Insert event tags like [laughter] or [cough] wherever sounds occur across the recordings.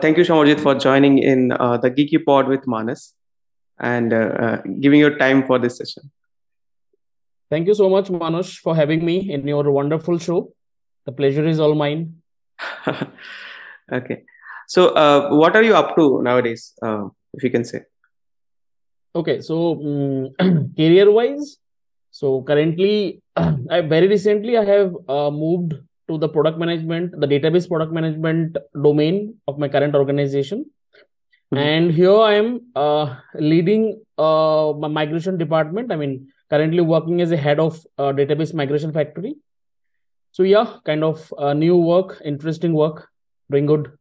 thank you, Samarjit, for joining in uh, the Geeky Pod with Manash and uh, uh, giving your time for this session. Thank you so much, Manash, for having me in your wonderful show. The pleasure is all mine. [laughs] okay. So, uh, what are you up to nowadays, uh, if you can say? Okay. So, [clears throat] um, career wise, so currently, [clears throat] I very recently I have uh, moved to the product management, the database product management domain of my current organization. Mm-hmm. And here I am uh, leading uh, my migration department. I mean, currently working as a head of uh, database migration factory. So yeah kind of uh, new work interesting work doing good.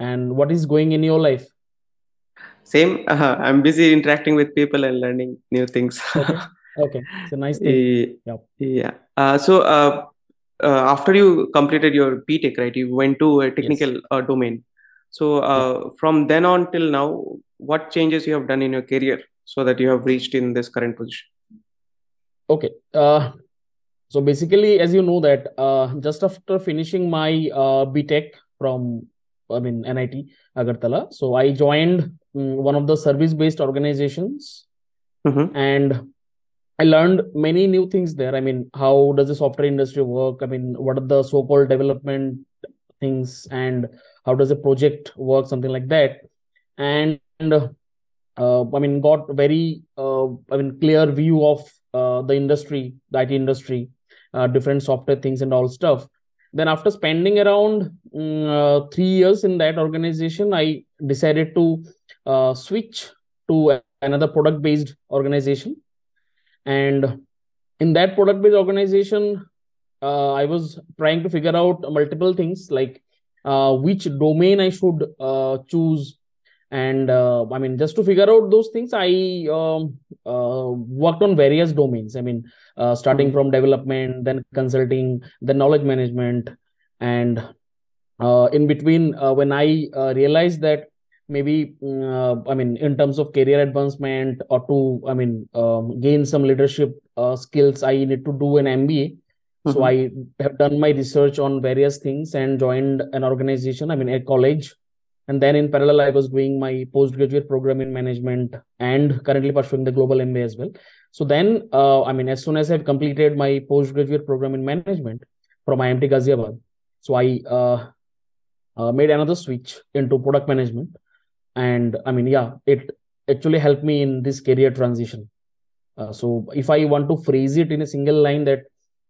And what is going in your life? Same uh, i'm busy interacting with people and learning new things. Okay. Okay. It's a nice thing. [laughs] Yeah yeah. Uh, so uh, after you completed your btech right you went to a technical yes. Uh, domain so uh, from then on till now what changes you have done in your career so that you have reached in this current position okay uh, so basically as you know that uh, just after finishing my uh, btech from i mean nit agartala so i joined um, one of the service based organizations mm-hmm. and i learned many new things there i mean how does the software industry work i mean what are the so called development things and how does a project work something like that and uh, i mean got very uh, i mean clear view of uh, the industry, the IT industry, uh, different software things and all stuff. Then after spending around uh, three years in that organization, I decided to uh, switch to another product-based organization. And in that product-based organization, uh, I was trying to figure out multiple things like which domain I should choose. And uh, i mean just to figure out those things i um, uh, worked on various domains. I mean uh, starting mm-hmm. from development then consulting then knowledge management. And uh, in between uh, when i uh, realized that maybe mm, i mean in terms of career advancement or to i mean um, gain some leadership skills i need to do an mba mm-hmm. so i have done my research on various things and joined an organization i mean a college. And then in parallel i was doing my postgraduate program in management and currently pursuing the global mba as well. So then uh, i mean as soon as i've completed my postgraduate program in management from imt ghaziabad so i uh, uh, made another switch into product management and i mean yeah it actually helped me in this career transition. Uh, so if i want to phrase it in a single line that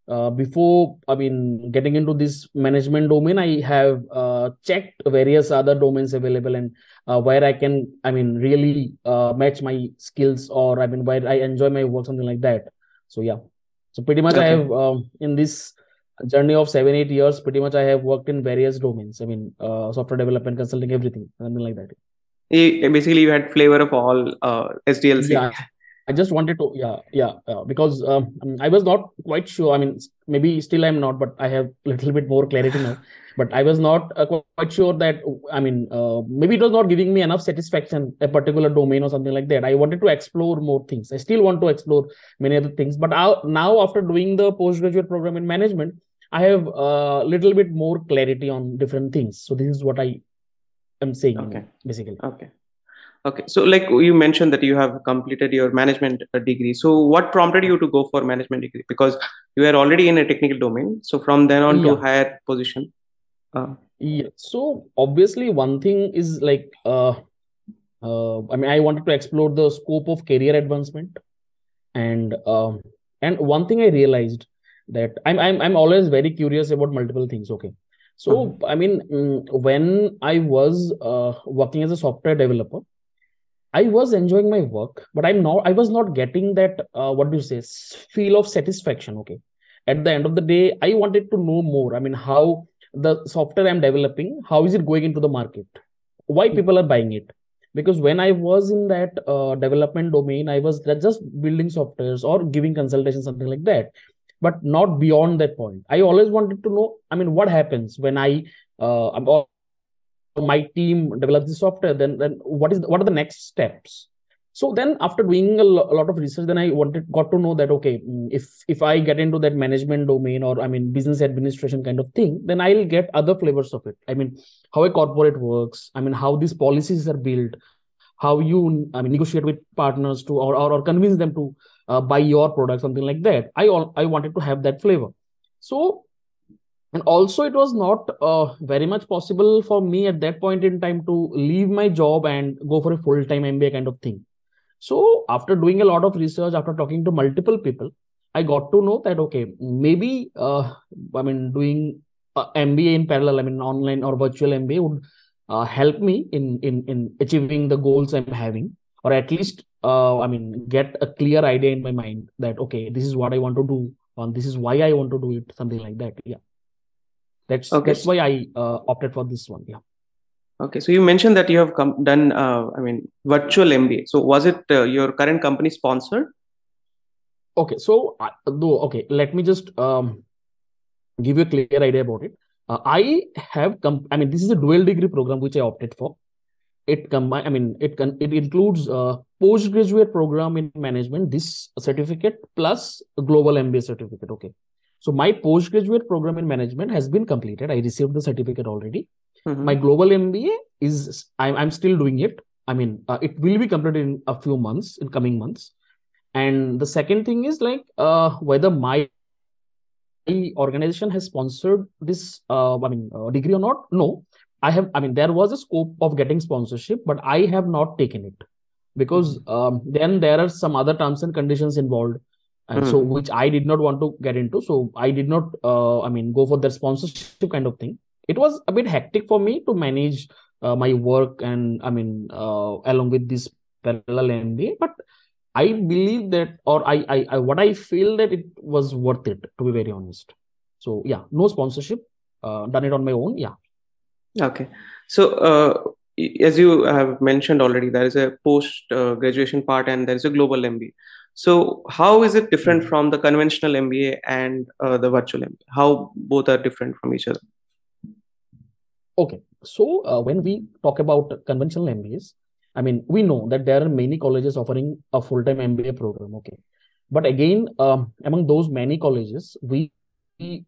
uh, before i mean getting into this management domain i have uh, checked various other domains available and uh, where i can i mean really uh, match my skills or i mean where i enjoy my work something like that. So yeah. So pretty much okay. i have um, in this journey of seven eight years pretty much i have worked in various domains. I mean uh, software development consulting everything something like that basically you had flavor of all uh, sdlc yeah I just wanted to, yeah, yeah, because um, I was not quite sure. I mean, maybe still I'm not, but I have a little bit more clarity now. But I was not uh, quite sure that, I mean, uh, maybe it was not giving me enough satisfaction, a particular domain or something like that. I wanted to explore more things. I still want to explore many other things. But now, after doing the postgraduate program in management, I have a uh, little bit more clarity on different things. So this is what I am saying, okay. basically. Okay. Okay, so like you mentioned that you have completed your management uh, degree. So what prompted you to go for management degree? Because you were already in a technical domain. So from then on yeah. to higher position. Uh, yeah. So obviously one thing is like, uh, uh, I mean, I wanted to explore the scope of career advancement, and um, and one thing I realized that I'm I'm I'm always very curious about multiple things. Okay. So uh-huh. I mean, mm, when I was uh, working as a software developer, I was enjoying my work, but I'm not. I was not getting that. Uh, what do you say? Feel of satisfaction. Okay. At the end of the day, I wanted to know more. I mean, how the software I'm developing, how is it going into the market? Why hmm. people are buying it? Because when I was in that uh, development domain, I was just building softwares or giving consultation, something like that, but not beyond that point. I always wanted to know. I mean, what happens when I uh, my team develops the software then then what is what are the next steps so then after doing a, lo- a lot of research then i wanted got to know that okay mm, if if i get into that management domain or i mean business administration kind of thing then i'll get other flavors of it i mean how a corporate works i mean how these policies are built how you i mean negotiate with partners to or, or, or convince them to uh, buy your product something like that. I all i wanted to have that flavor. So and also it was not uh, very much possible for me at that point in time to leave my job and go for a full time mba kind of thing. So after doing a lot of research after talking to multiple people i got to know that okay maybe uh, i mean doing mba in parallel i mean online or virtual mba would uh, help me in in in achieving the goals i'm having or at least uh, i mean get a clear idea in my mind that okay this is what i want to do and this is why i want to do it something like that yeah that's Okay. that's why i uh, opted for this one yeah Okay, so you mentioned that you have come, done, uh, I mean, virtual MBA. So was it uh, your current company sponsored? okay so though okay let me just um give you a clear idea about it uh, i have come i mean this is a dual degree program which i opted for it combine i mean it can it includes a postgraduate program in management this certificate plus a global mba certificate okay. So my postgraduate program in management has been completed. I received the certificate already. Mhm. my global mba is i'm, I'm still doing it. I mean uh, it will be completed in a few months in coming months. And the second thing is like uh, whether my organization has sponsored this uh, i mean uh, degree or not no i have i mean there was a scope of getting sponsorship but i have not taken it because um, then there are some other terms and conditions involved and so which i did not want to get into. So i did not uh, i mean go for that sponsorship kind of thing. It was a bit hectic for me to manage uh, my work and i mean uh, along with this parallel mba but i believe that or I, I i what i feel that it was worth it to be very honest. So yeah no sponsorship uh, done it on my own. Yeah Okay. So, uh, as you have mentioned already, there is a post uh, graduation part and there is a global MBA. So, how is it different Mhm. from the conventional MBA and uh, the virtual MBA? How both are different from each other? Okay, so uh, when we talk about conventional MBAs, I mean, we know that there are many colleges offering a full-time MBA program. Okay, but again, um, among those many colleges, we,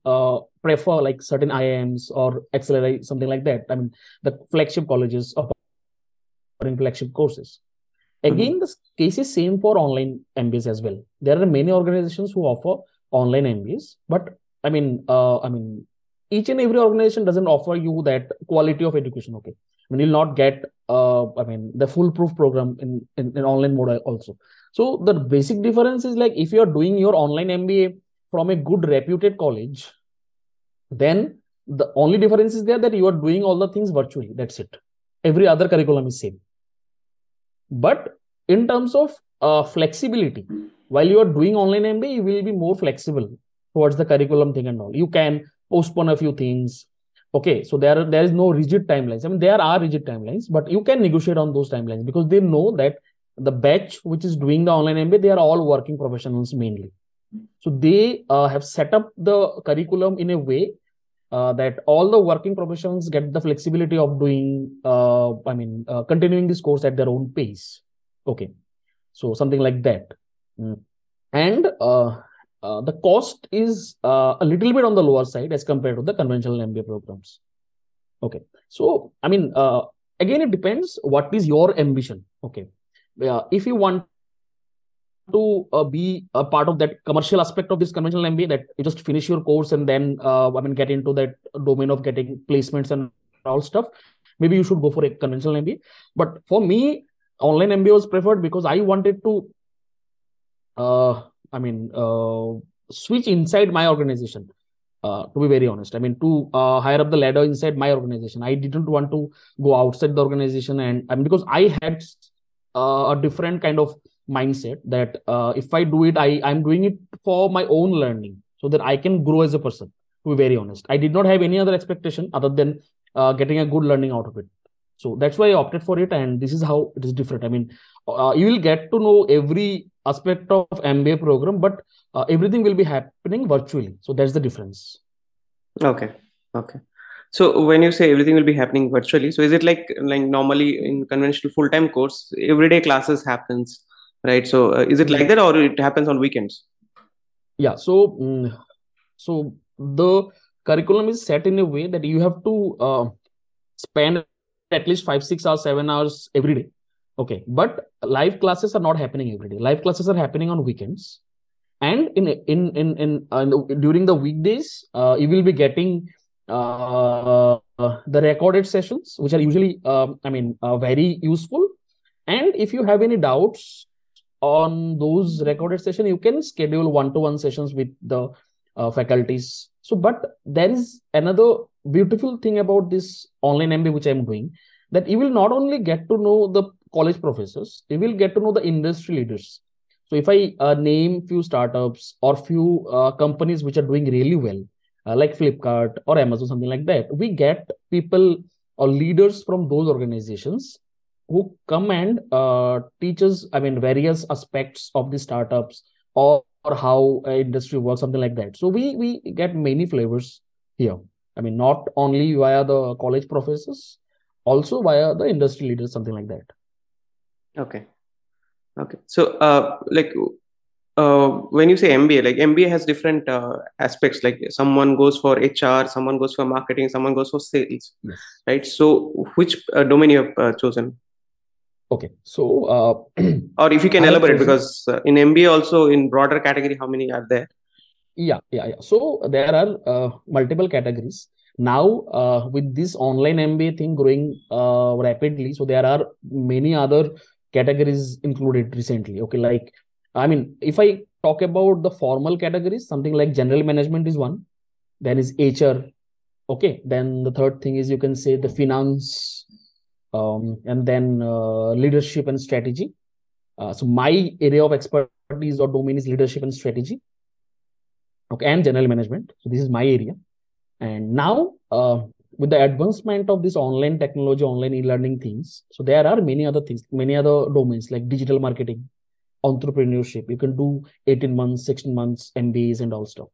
uh, prefer like certain IIMs or XLRI, something like that. I mean, the flagship colleges offering flagship courses. Again, the case is same for online MBAs as well. There are many organizations who offer online MBAs, but I mean, uh, I mean, each and every organization doesn't offer you that quality of education. Okay, I mean, you'll not get, uh, I mean, the foolproof program in, in in online mode also. So the basic difference is like if you're doing your online MBA from a good reputed college, then the only difference is there that you are doing all the things virtually. That's it. Every other curriculum is same. But in terms of uh, flexibility, while you are doing online MBA, you will be more flexible towards the curriculum thing and all. You can postpone a few things. Okay, so there there is no rigid timelines. I mean, there are rigid timelines, but you can negotiate on those timelines because they know that the batch which is doing the online MBA, they are all working professionals mainly. So they uh, have set up the curriculum in a way uh, that all the working professionals get the flexibility of doing, uh, I mean, uh, continuing this course at their own pace. Okay, so something like that. Mm. And uh, uh, the cost is a little bit on the lower side as compared to the conventional MBA programs. Okay, so I mean, again, it depends what is your ambition. Okay, if you want to uh, be a part of that commercial aspect of this conventional MBA, that you just finish your course and then uh, I mean get into that domain of getting placements and all stuff. Maybe you should go for a conventional MBA. But for me, online MBA was preferred because I wanted to, uh, I mean, uh, switch inside my organization. Uh, to be very honest, I mean, to uh, higher up the ladder inside my organization. I didn't want to go outside the organization, and I mean, because I had a different kind of mindset that uh, if I do it, I I'm doing it for my own learning, so that I can grow as a person. To be very honest, I did not have any other expectation other than uh, getting a good learning out of it. So that's why I opted for it, and this is how it is different. I mean, uh, you will get to know every aspect of MBA program, but uh, everything will be happening virtually. So that's the difference. Okay. Okay. So when you say everything will be happening virtually, so is it like like normally in conventional full-time course, everyday classes happens right? So uh, is it like that, or it happens on weekends? Yeah. So, mm, so the curriculum is set in a way that you have to uh, spend at least five, six hours, seven hours every day. Okay, but live classes are not happening every day. Live classes are happening on weekends, and in in in in uh, during the weekdays, uh, you will be getting uh, the recorded sessions, which are usually, um, I mean, uh, very useful. And if you have any doubts on those recorded session you can schedule one-to-one sessions with the uh, faculties. So, but there is another beautiful thing about this online MBA which I'm doing that you will not only get to know the college professors, you will get to know the industry leaders. So if I uh, name few startups or few uh, companies which are doing really well, uh, like Flipkart or Amazon, something like that, we get people or leaders from those organizations who come and uh, teach us, I mean, various aspects of the startups or, or how industry works, something like that. So we we get many flavors here. I mean, not only via the college professors, also via the industry leaders, something like that. Okay. Okay. So, uh, like, uh, when you say MBA, like MBA has different uh, aspects. Like someone goes for HR, someone goes for marketing, someone goes for sales, Yes. right? So, which uh, domain you have uh, chosen, Okay. So uh, [clears throat] or if you can I elaborate, because uh, in MBA also in broader category, how many are there? Yeah, yeah, yeah. So there are uh, multiple categories. Now, uh, with this online MBA thing growing uh, rapidly, so there are many other categories included recently. Okay, like I mean, if I talk about the formal categories, something like general management is one, then is HR. Okay, then the third thing is you can say the finance, um, and then uh, leadership and strategy. Uh, so my area of expertise or domain is leadership and strategy. Okay and general management. So this is my area. And now uh, with the advancement of this online technology online e-learning things so there are many other things many other domains like digital marketing entrepreneurship. You can do 18 months 16 months mbas and all stuff.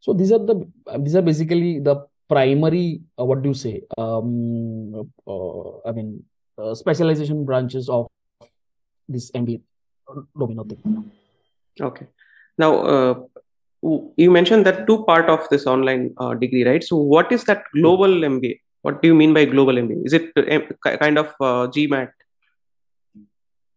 So these are the these are basically the primary uh, what do you say um uh, i mean uh, specialization branches of this mba domain of thing. Okay. Now, uh, you mentioned that two part of this online uh, degree, right? So, what is that global MBA? What do you mean by global MBA? Is it kind of uh, GMAT?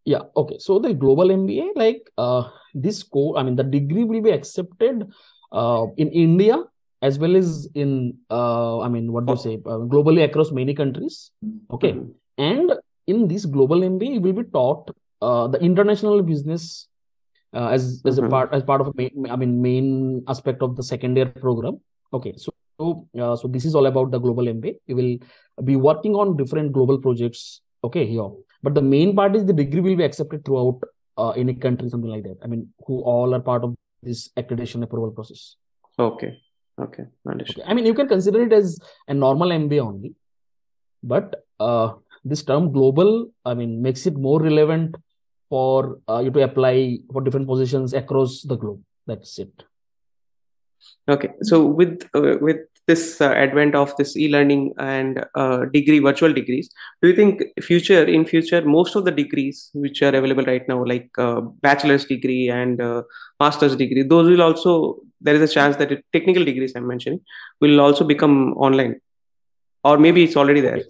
Yeah, okay. So the global MBA, like uh, this core, I mean, the degree will be accepted uh, in India as well as in, uh, I mean, what do you say, uh, globally across many countries. Okay. Mhm. And in this global MBA, you will be taught uh, the international business uh, as as a Mhm. part as part of a main, I mean, main aspect of the second year program. Okay. So so, uh, so this is all about the global MBA. You will be working on different global projects. Okay, here but the main part is the degree will be accepted throughout uh, any country, something like that. I mean, who all are part of this accreditation approval process. Okay. Okay. Understood. Okay. I mean, you can consider it as a normal MBA only, but uh, this term global, I mean, makes it more relevant for uh, you to apply for different positions across the globe. That's it. Okay. So, with uh, with this uh, advent of this e-learning and uh, degree virtual degrees, do you think future in future most of the degrees which are available right now, like uh, bachelor's degree and uh, master's degree, those will also there is a chance that technical degrees I'm mentioning will also become online, or maybe it's already there.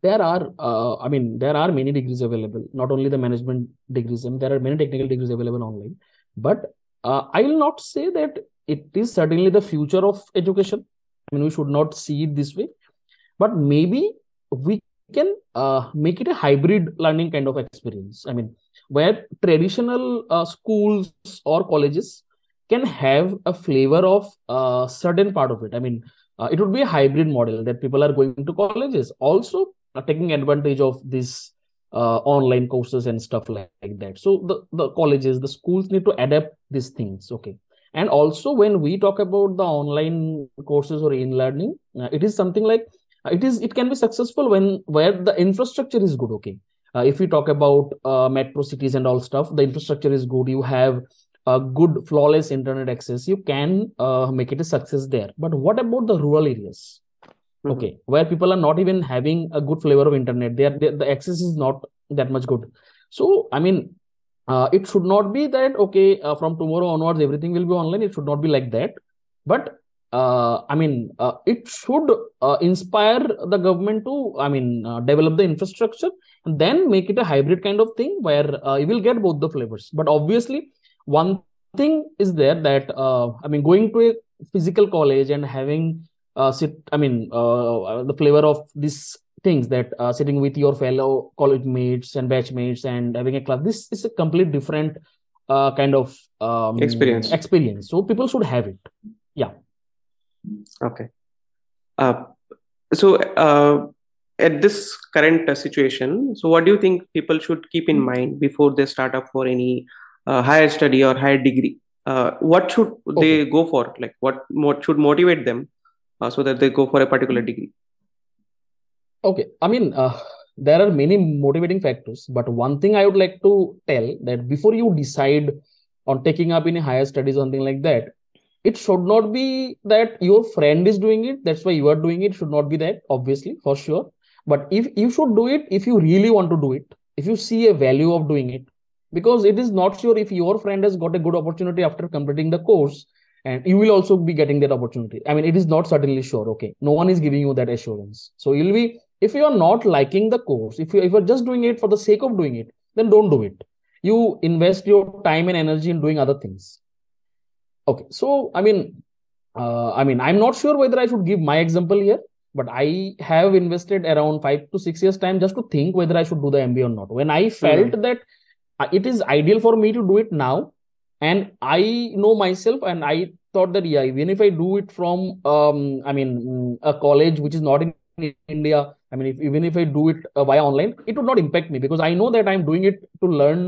There are, uh, I mean, there are many degrees available, not only the management degrees, there are many technical degrees available online. But uh, I will not say that it is certainly the future of education. I mean, we should not see it this way, but maybe we can uh, make it a hybrid learning kind of experience. I mean, where traditional uh, schools or colleges can have a flavor of a certain part of it. I mean, uh, it would be a hybrid model that people are going to colleges also uh, taking advantage of this uh, online courses and stuff like, like that so the, the colleges the schools need to adapt these things okay and also when we talk about the online courses or in learning uh, it is something like uh, it is it can be successful when where the infrastructure is good okay? Uh, if we talk about uh, metro cities and all stuff the infrastructure is good you have a good flawless internet access you can uh, make it a success there. But what about the rural areas? Mhm. okay where people are not even having a good flavor of internet they are they, the access is not that much good. So, I mean, uh, it should not be that okay uh, from tomorrow onwards everything will be online. It should not be like that. But uh, I mean, uh, it should uh, inspire the government to, I mean, uh, develop the infrastructure and then make it a hybrid kind of thing where you will get both the flavors. But obviously, one thing is there that I mean, going to a physical college and having sit, I mean, the flavor of these things that uh, sitting with your fellow college mates and batch mates and having a class this is a complete different uh, kind of um, experience. experience. So people should have it. Yeah. Okay. Uh, so uh, at this current uh, situation so what do you think people should keep in mind before they start up for any uh, higher study or higher degree? What should okay. they go for? Like what what should motivate them so that they go for a particular degree Okay, I mean, uh, there are many motivating factors, but one thing I would like to tell that before you decide on taking up any higher studies, something like that, it should not be that your friend is doing it. That's why you are doing it. Should not be that, obviously, for sure. But if you should do it, if you really want to do it, if you see a value of doing it, because it is not sure if your friend has got a good opportunity after completing the course and you will also be getting that opportunity i mean it is not certainly sure okay no one is giving you that assurance so you'll be if you are not liking the course if you if you're just doing it for the sake of doing it then don't do it. You invest your time and energy in doing other things. Okay so i mean uh, i mean i'm not sure whether i should give my example here but i have invested around 5 to 6 years time just to think whether i should do the mba or not. When i felt mm. that uh, it is ideal for me to do it now and i know myself and i thought that yeah even if i do it from um, i mean a college which is not in india i mean if, even if i do it uh, via online it would not impact me because i know that i'm doing it to learn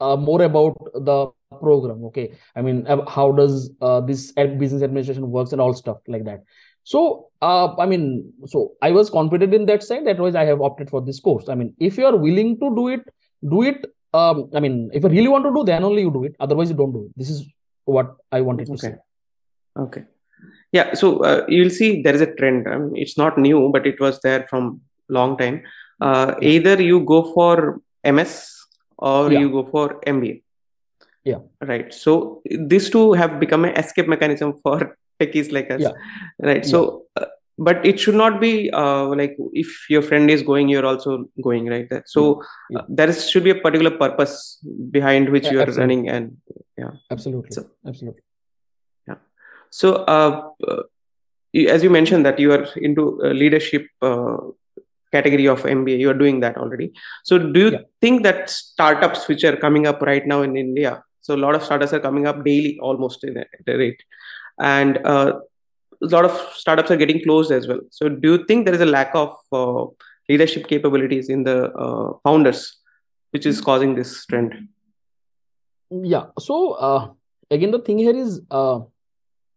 uh, more about the program okay i mean uh, how does uh, this business administration works and all stuff like that so uh, i mean so i was confident in that side that was i have opted for this course i mean if you are willing to do it do it um, I mean, if you really want to do, then only you do it. Otherwise, you don't do it. This is what I wanted to okay. say. Okay. Yeah. So uh, you'll see there is a trend. Um, it's not new, but it was there from long time. Uh, yeah. Either you go for MS or yeah. you go for MBA. Yeah. Right. So these two have become an escape mechanism [laughs] for techies like us. Yeah. Right. So uh, but it should not be uh, like if your friend is going you're also going right that so yeah. uh, there is, should be a particular purpose behind which yeah, you are absolutely. running and yeah absolutely so, absolutely yeah so uh, uh as you mentioned that you are into leadership uh, category of mba you are doing that already so do you yeah. think that startups which are coming up right now in india so a lot of startups are coming up daily almost in a rate and uh, a lot of startups are getting closed as well. So, do you think there is a lack of uh, leadership capabilities in the uh, founders, which is causing this trend? Yeah. So, uh, again, the thing here is, uh,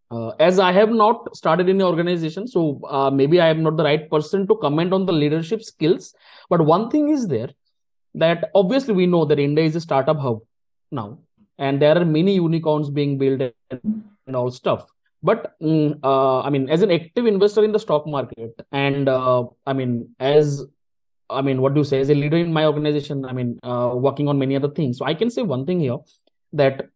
uh, as I have not started the organization, so uh, maybe I am not the right person to comment on the leadership skills. But one thing is there that obviously we know that India is a startup hub now, and there are many unicorns being built and all stuff. But mm, uh, i mean as an active investor in the stock market and uh, i mean as i mean what do you say? As a leader in my organization i mean uh, working on many other things. So i can say one thing here that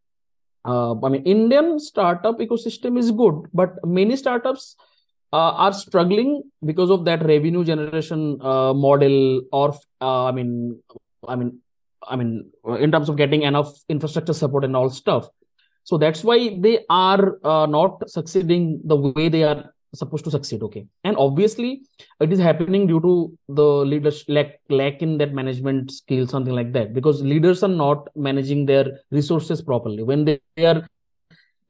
uh, i mean indian startup ecosystem is good but many startups uh, are struggling because of that revenue generation uh, model or i mean i mean i mean in terms of getting enough infrastructure support and all stuff. So that's why they are uh, not succeeding the way they are supposed to succeed okay? And obviously it is happening due to the leaders lack lack in that management skill something like that. Because leaders are not managing their resources properly. When they, they are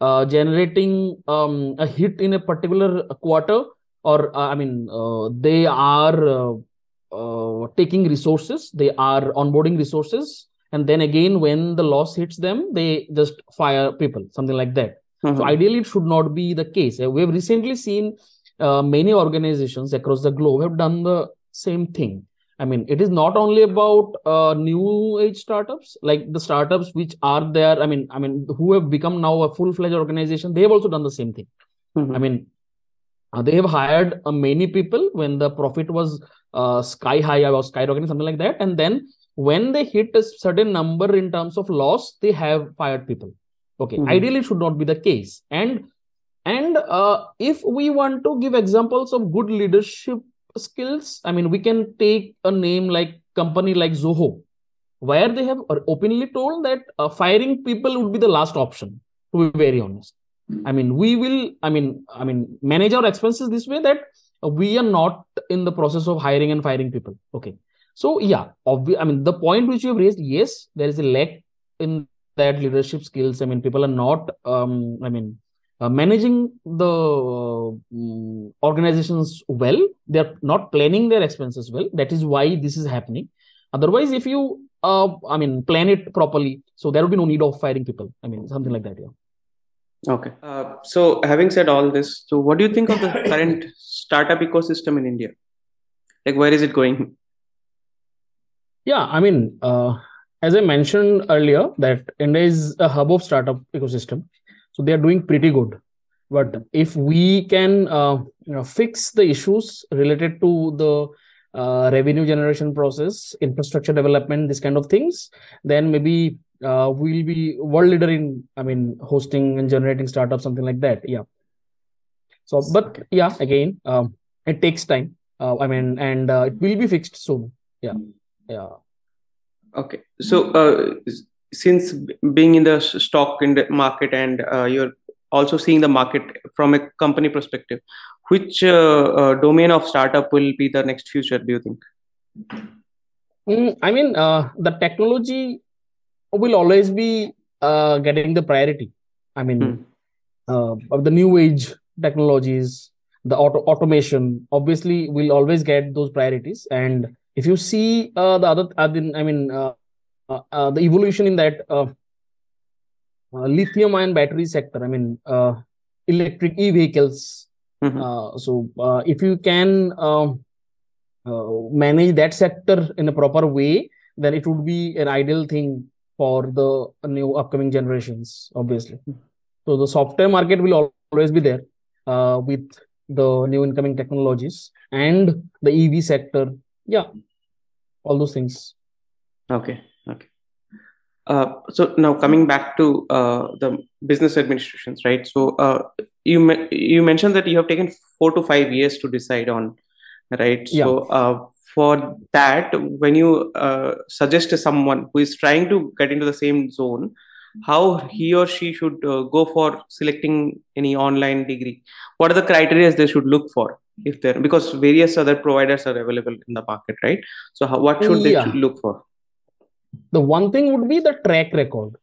uh, generating um, a hit in a particular quarter or uh, i mean uh, they are uh, uh, taking resources they are onboarding resources and then again when the loss hits them they just fire people something like that mm-hmm. so ideally it should not be the case we have recently seen uh, many organizations across the globe have done the same thing i mean it is not only about uh, new age startups like the startups which are there i mean i mean who have become now a full fledged organization they have also done the same thing mm-hmm. i mean uh, they have hired uh, many people when the profit was uh, sky high or skyrocketing something like that and then when they hit a certain number in terms of loss, they have fired people. Okay, Mhm. ideally it should not be the case. And and uh, if we want to give examples of good leadership skills, I mean, we can take a name like company like Zoho, where they have openly told that uh, firing people would be the last option. To be very honest, I mean, we will. I mean, I mean, manage our expenses this way that we are not in the process of hiring and firing people. Okay, so yeah, obvi- I mean, the point which you have raised, yes, there is a lack in that leadership skills. I mean, people are not. Um, I mean, uh, managing the uh, organizations well they're not planning their expenses well that is why this is happening otherwise if you uh, i mean plan it properly so there will be no need of firing people i mean something like that yeah Okay. Uh, so, having said all this, so what do you think of the [laughs] current startup ecosystem in India? Like, where is it going? yeah i mean uh, as i mentioned earlier that india is a hub of startup ecosystem so they are doing pretty good. But if we can uh, you know, fix the issues related to the uh, revenue generation process infrastructure development this kind of things then maybe uh, we'll be world leader in i mean hosting and generating startups something like that. Yeah. So but yeah again um, it takes time. Uh, i mean and uh, it will be fixed soon. Yeah. Yeah Okay. So, uh, since being in the stock in the market and uh, you're also seeing the market from a company perspective, which uh, uh, domain of startup will be the next future, do you think? Mm, I mean, uh, the technology will always be uh, getting the priority. I mean, of the new age technologies, the auto automation, obviously, will always get those priorities. And if you see uh, the other, I mean, I mean, uh, uh, uh, the evolution in that uh, uh, lithium-ion battery sector. I mean, uh, electric e-vehicles. Mhm. Uh, so, uh, if you can um, uh, manage that sector in a proper way, then it would be an ideal thing for the new upcoming generations, obviously. So the software market will always be there uh, with the new incoming technologies and the EV sector. Yeah, all those things. Okay. Okay. Uh, so now coming back to uh, the business administrations, right? So uh, you me- you mentioned that you have taken four to five years to decide on, right? Yeah. So uh, for that, when you uh, suggest to someone who is trying to get into the same zone, how he or she should uh, go for selecting any online degree? What are the criteria they should look for if they're because various other providers are available in the market, right? So how, what should they Yeah. look for? The one thing would be the track record.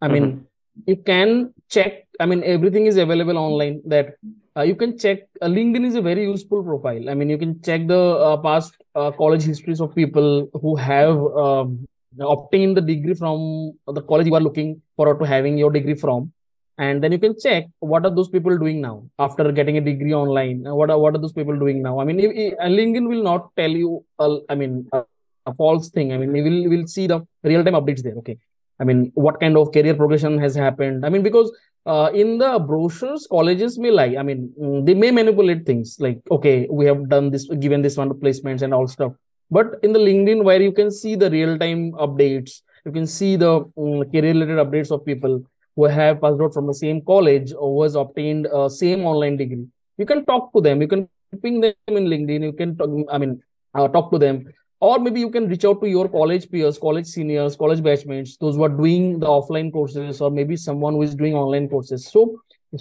I mean, you can check. I mean, everything is available online. That uh, you can check. Uh, LinkedIn is a very useful profile. I mean, you can check the uh, past uh, college histories of people who have um, obtained the degree from the college you are looking forward to having your degree from, and then you can check what are those people doing now after getting a degree online. Uh, What are what are those people doing now? I mean, uh, LinkedIn will not tell you. I mean, a, false thing. I mean, we will will see the real time updates there. Okay. I mean, what kind of career progression has happened? I mean, because uh, in the brochures, colleges may lie. I mean, mm, they may manipulate things like, okay, we have done this, given this one placements and all stuff. But in the LinkedIn, where you can see the real time updates, you can see the um, career related updates of people who have passed out from the same college or has obtained uh, same online degree. You can talk to them. You can ping them in LinkedIn. You can, talk, I mean, uh, talk to them or maybe you can reach out to your college peers college seniors college batchmates those who are doing the offline courses or maybe someone who is doing online courses so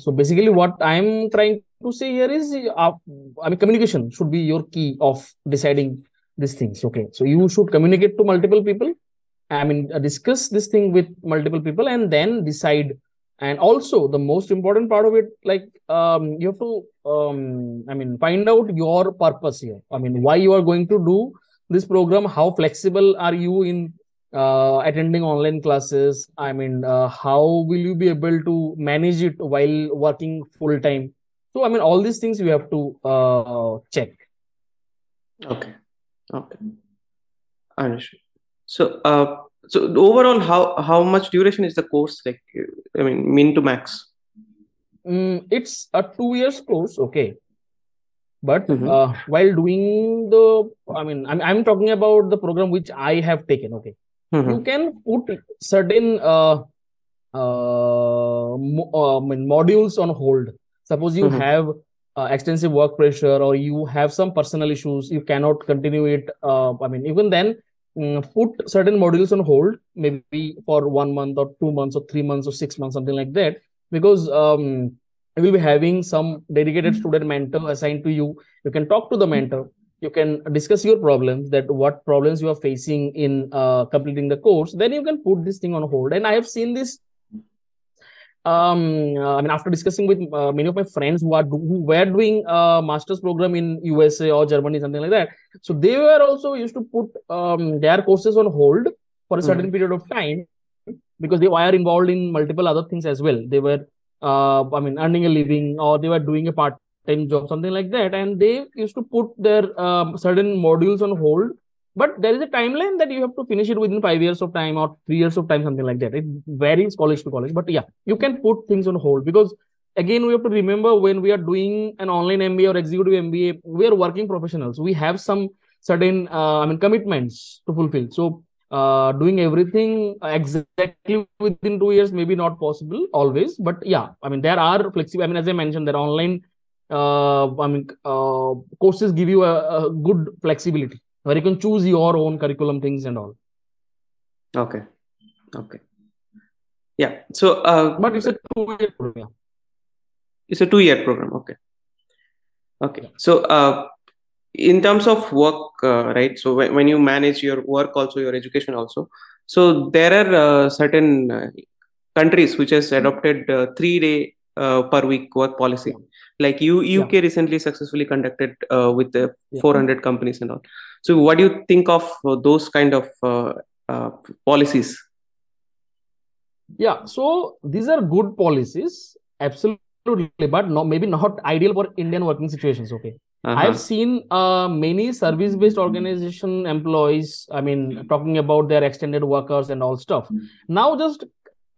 so basically what i'm trying to say here is uh, i mean communication should be your key of deciding these things okay so you should communicate to multiple people i mean discuss this thing with multiple people and then decide and also the most important part of it like um, you have to um, i mean find out your purpose here i mean why you are going to do this program how flexible are you in uh, attending online classes i mean uh, how will you be able to manage it while working full time so i mean all these things you have to uh, check Okay. Okay. Understood. So, uh, so overall, how how much duration is the course? Like, I mean, min to max. mm, it's a two years course okay But Mhm. uh, while doing the, I mean, I'm, I'm talking about the program which I have taken. Okay, Mhm. you can put certain uh, uh, mo uh, I mean, modules on hold. Suppose you Mhm. have uh, extensive work pressure or you have some personal issues, you cannot continue it. Uh, I mean, even then, mm, put certain modules on hold, maybe for one month or two months or three months or six months, something like that, because um, you will be having some dedicated student mentor assigned to you. You can talk to the mentor. You can discuss your problems, that what problems you are facing in uh, completing the course. Then you can put this thing on hold. And I have seen this um uh, i mean after discussing with uh, many of my friends who are do, who were doing a master's program in usa or germany something like that. So they were also used to put um, their courses on hold for a certain Mhm. period of time because they were involved in multiple other things as well. They were uh, i mean earning a living or they were doing a part-time job something like that. And they used to put their um, certain modules on hold but there is a timeline that you have to finish it within five years of time or three years of time something like that. It varies college to college but yeah you can put things on hold because again we have to remember when we are doing an online mba or executive mba we are working professionals. We have some certain uh, i mean commitments to fulfill. So uh, doing everything exactly within two years maybe not possible always but yeah i mean there are flexible i mean as i mentioned there are online uh, i mean uh, courses give you a, a good flexibility where you can choose your own curriculum things and all Okay. Okay. Yeah. So uh, but it's a two-year program yeah. it's a two-year program. Okay. Okay. Yeah. So uh, in terms of work, uh, right? So when, when you manage your work, also your education, also. So there are uh, certain uh, countries which has adopted uh, three-day uh, per week work policy. Like you, Yeah. UK recently successfully conducted uh, with the Yeah. 400 companies and all. So what do you think of uh, those kind of uh, uh, policies? Yeah, so these are good policies, absolutely, but no, maybe not [laughs] ideal for Indian working situations. Okay, Uh-huh. I've seen uh, many service-based organization employees. I mean, talking about their extended workers and all stuff. Now, just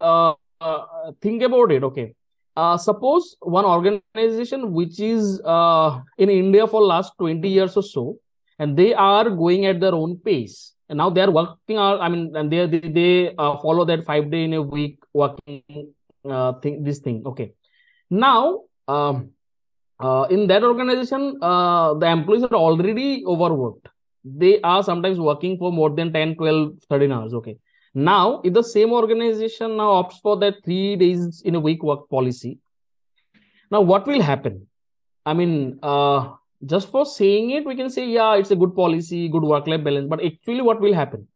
uh, uh, think about it. Okay, uh, suppose one organization which is uh, in India for last 20 years or so, and they are going at their own pace. And now they are working out. I mean, and they they, they uh, follow that five day in a week working uh, thing. This thing. Okay. Now, um, uh, in that organization, uh, the employees are already overworked. They are sometimes working for more than 10, 12, 13 hours. Okay. Now, if the same organization now opts for that three days in a week work policy, now what will happen? I mean, uh, just for saying it, we can say, yeah, it's a good policy, good work life balance. But actually, what will happen?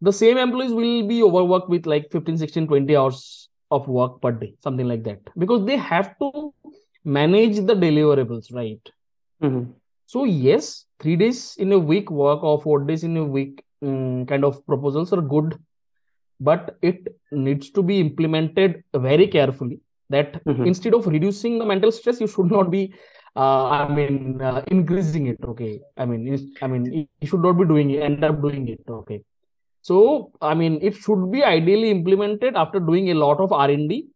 The same employees will be overworked with like 15, 16, 20 hours of work per day, something like that, because they have to manage the deliverables, right? Mhm. So, yes, three days in a week work or four days in a week mm, kind of proposals are good, but it needs to be implemented very carefully. That Mhm. instead of reducing the mental stress, you should not be, uh, I mean, uh, increasing it. Okay, I mean, I mean, you should not be doing it, end up doing it. Okay, so I mean, it should be ideally implemented after doing a lot of R and D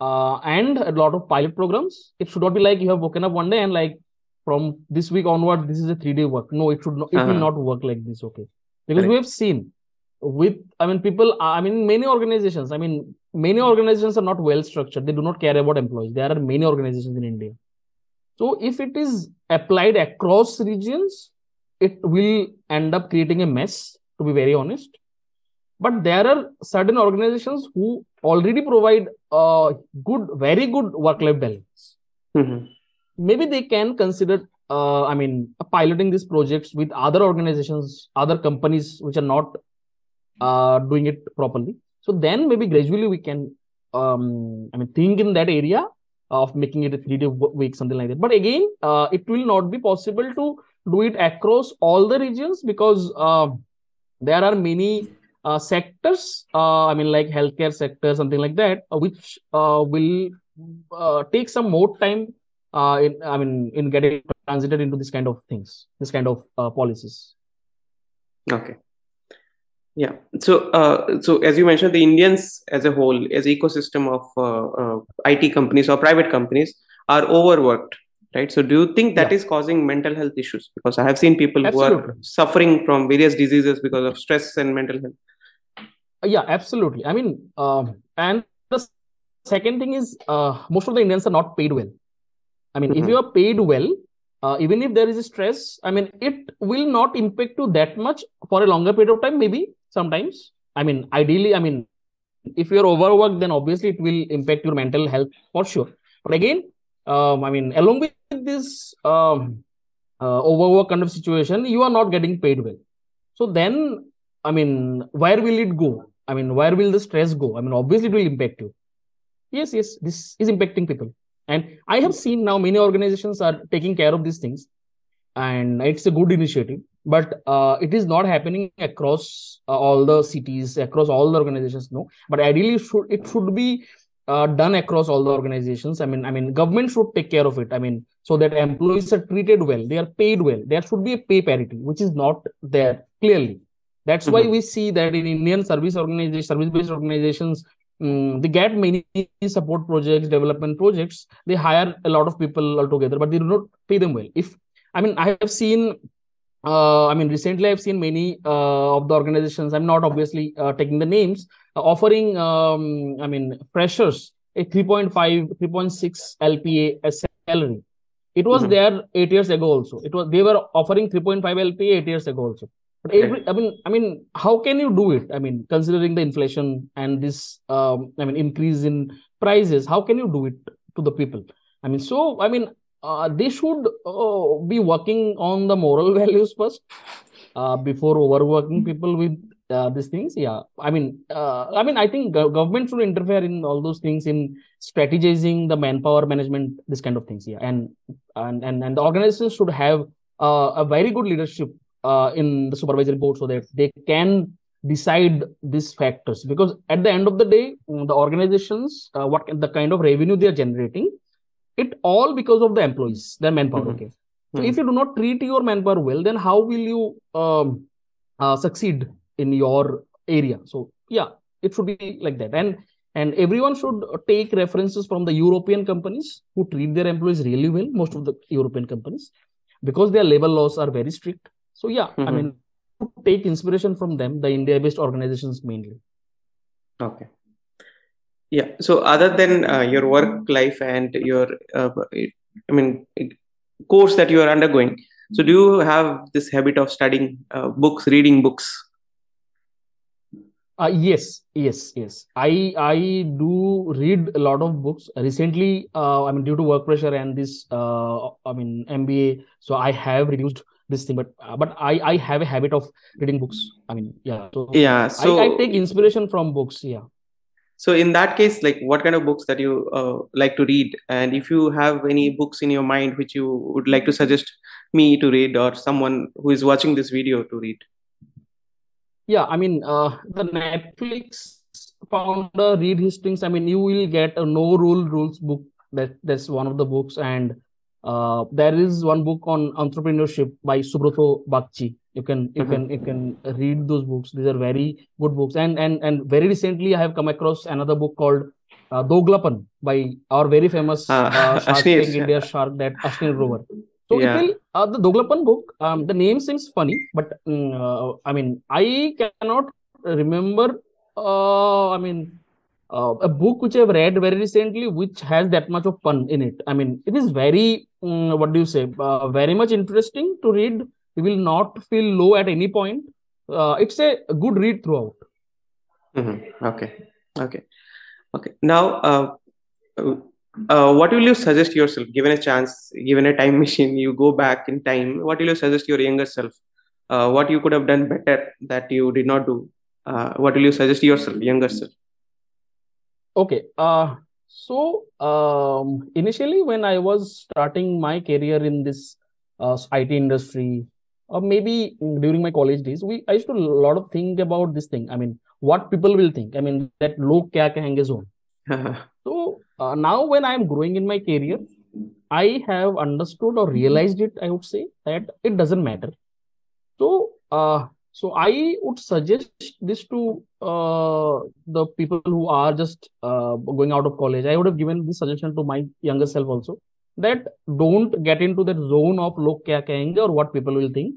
uh, and a lot of pilot programs. It should not be like you have woken up one day and like from this week onward, this is a three day work. No, it should not. It will Uh-huh. not work like this. Okay, because we have seen with I mean people. I mean many organizations. I mean many organizations are not well structured. They do not care about employees. There are many organizations in India. So if it is applied across regions, it will end up creating a mess. To be very honest, but there are certain organizations who already provide a good, very good work-life balance. Mhm. Maybe they can consider, uh, I mean, piloting these projects with other organizations, other companies which are not uh, doing it properly. So then maybe gradually we can, um, I mean, think in that area of making it a three-day week, something like that. But again, uh, it will not be possible to do it across all the regions because uh, there are many uh, sectors uh, i mean like healthcare sector something like that uh, which uh, will take some more time in i mean in getting transited into this kind of things this kind of policies Okay. Yeah. So, uh, so as you mentioned, the Indians as a whole, as ecosystem of uh, uh, IT companies or private companies, are overworked. right so do you think that Yeah. is causing mental health issues because i have seen people who are suffering from various diseases because of stress and mental health Yeah, absolutely. I mean, um, and the second thing is, uh, most of the Indians are not paid well. I mean, if Mhm. you are paid well, uh, even if there is a stress, I mean, it will not impact you that much for a longer period of time, maybe sometimes. I mean, ideally, I mean, if you're overworked, then obviously it will impact your mental health for sure. But again, um, I mean, along with this um, uh, overwork kind of situation, you are not getting paid well. So then, I mean, where will it go? I mean, where will the stress go? I mean, obviously it will impact you. Yes, yes, this is impacting people. And I have seen now many organizations are taking care of these things, and it's a good initiative. But uh, it is not happening across uh, all the cities, across all the organizations. No, but ideally, it should it should be uh, done across all the organizations. I mean, I mean, government should take care of it. I mean, so that employees are treated well, they are paid well. There should be a pay parity, which is not there clearly. That's why Mhm. we see that in Indian service organization, service-based organizations, mm, they get many support projects, development projects. They hire a lot of people altogether, but they do not pay them well. If I mean, I have seen. Uh, I mean, recently I've seen many uh, of the organizations. I'm not obviously uh, taking the names, uh, offering. Um, I mean, freshers a 3.5, 3.6 LPA as salary. It was Mhm. there eight years ago also. It was they were offering 3.5 LPA eight years ago also. But every, I mean, I mean, how can you do it? I mean, considering the inflation and this, um, I mean, increase in prices, how can you do it to the people? I mean, so I mean, uh, they should uh, be working on the moral [laughs] values first uh, before overworking people with uh, these things. Yeah, I mean, uh, I mean, I think government should interfere in all those things in strategizing the manpower management, this kind of things. Yeah, and and and, and the organizations should have uh, a very good leadership uh, in the supervisory board so that they can decide these factors. Because at the end of the day mm, the organizations uh, what the kind of revenue they are generating it all because of the employees their manpower Mhm. okay? So Mhm. if you do not treat your manpower well then how will you um, uh, succeed in your area? So yeah it should be like that. And and everyone should take references from the european companies who treat their employees really well most of the european companies because their labor laws are very strict so yeah i Mhm. mean take inspiration from them the india based organizations mainly Okay. Yeah. So other than uh, your work life and your, uh, I mean, course that you are undergoing, so do you have this habit of studying uh, books, reading books? Uh, yes, yes, yes. I I do read a lot of books. Recently, uh, I mean, due to work pressure and this, uh, I mean, MBA, so I have reduced this thing. But uh, but I I have a habit of reading books. I mean, yeah. So Yeah. I, So I take inspiration from books. Yeah. so in that case, like what kind of books that you uh, like to read, and if you have any books in your mind which you would like to suggest me to read or someone who is watching this video to read. Yeah, I mean, uh, the Netflix founder Reed Hastings. I mean, you will get a no rule rules book. That that's one of the books, and uh, there is one book on entrepreneurship by Subroto Bagchi. You can you Mhm. can you can read those books. These are very good books. And and and very recently, I have come across another book called uh, Doglapan by our very famous Uh, uh, Shark. Tank India shark that Ashneer Grover. So Yeah. it will uh, the Doglapan book. Um, the name seems funny, but uh, I mean I cannot remember. Uh, I mean uh, a book which I've read very recently, which has that much of fun in it. I mean it is very mm, what do you say? Uh, very much interesting to read. You will not feel low at any point. Uh, it's a good read throughout. Mhm. Okay. Okay. Okay. Now, uh, uh, what will you suggest yourself, given a chance, given a time [laughs] machine, you go back in time, what will you suggest your younger self? Uh, what you could have done better that you did not do? Uh, what will you suggest yourself, younger self? Okay. Uh, so um, initially, when I was starting my career in this uh, IT industry, or maybe during my college days, we I used to a lot of think about this thing. I mean, what people will think. I mean, that log kya kahenge zone. [laughs] So uh, now, when I am growing in my career, I have understood or realized it. I would say that it doesn't matter. So, uh, so I would suggest this to uh, the people who are just uh, going out of college. I would have given this suggestion to my younger self also. that don't get into that zone of log kya kahenge or what people will think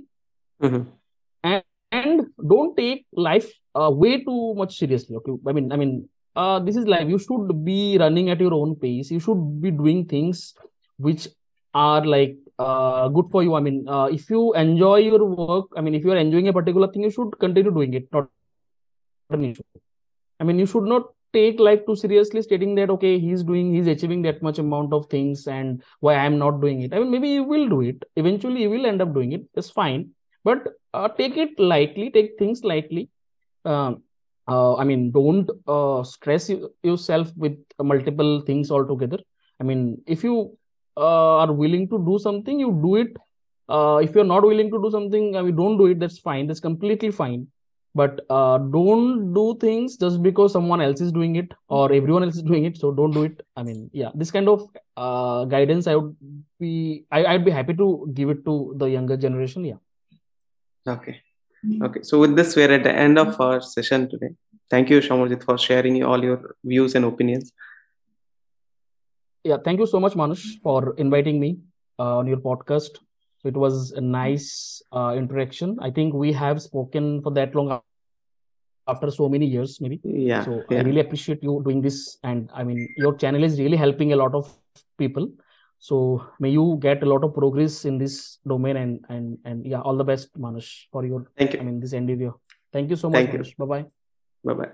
Mhm. and, and don't take life uh, way too much seriously okay i mean i mean uh, this is life you should be running at your own pace you should be doing things which are like uh, good for you. I mean uh, if you enjoy your work i mean if you are enjoying a particular thing you should continue doing it. Not an issue. I mean you should not take life too seriously stating that okay he's doing he's achieving that much amount of things and why i'm not doing it. I mean maybe you will do it. Eventually you will end up doing it. It's fine. But uh, take it lightly take things lightly. Um, uh, i mean don't uh, stress you, yourself with multiple things altogether. I mean if you uh, are willing to do something you do it uh, if you're not willing to do something i mean don't do it that's fine that's completely fine but uh, don't do things just because someone else is doing it or everyone else is doing it so don't do it i mean yeah this kind of uh, guidance i would be I, i'd be happy to give it to the younger generation yeah Okay. Okay. So with this, we're at the end of our session today. Thank you, Samarjit, for sharing all your views and opinions. Yeah thank you so much Manash for inviting me uh, on your podcast. It was a nice uh, interaction. I think we have spoken for that long after so many years maybe. Yeah. so i really appreciate you doing this. And i mean your channel is really helping a lot of people. So may you get a lot of progress in this domain and and and yeah all the best Manash for your Thank you. I mean this endeavor. Thank you so much Thank you. bye bye Bye bye.